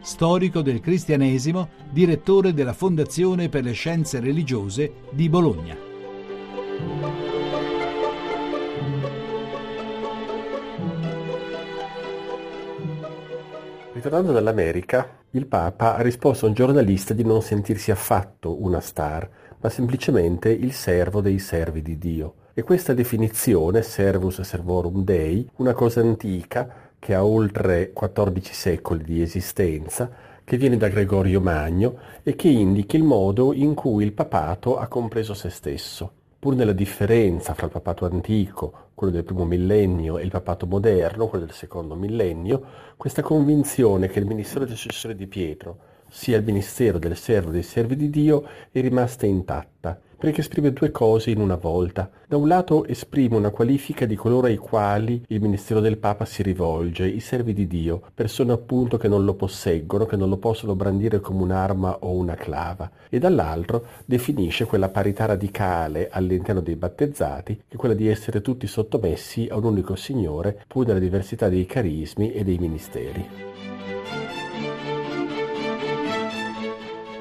storico del cristianesimo, direttore della Fondazione per le Scienze Religiose di Bologna. Ritornando dall'America, il Papa ha risposto a un giornalista di non sentirsi affatto una star, ma semplicemente il servo dei servi di Dio. E questa definizione, servus servorum Dei, una cosa antica che ha oltre 14 secoli di esistenza, che viene da Gregorio Magno e che indica il modo in cui il papato ha compreso se stesso. Pur nella differenza fra il papato antico, quello del primo millennio, e il papato moderno, quello del secondo millennio, questa convinzione che il ministero del successore di Pietro sia il ministero del servo dei servi di Dio è rimasta intatta perché esprime due cose in una volta. Da un lato esprime una qualifica di coloro ai quali il ministero del Papa si rivolge, i servi di Dio, persone appunto che non lo posseggono, che non lo possono brandire come un'arma o una clava, e dall'altro definisce quella parità radicale all'interno dei battezzati, che è quella di essere tutti sottomessi a un unico Signore, pur nella diversità dei carismi e dei ministeri.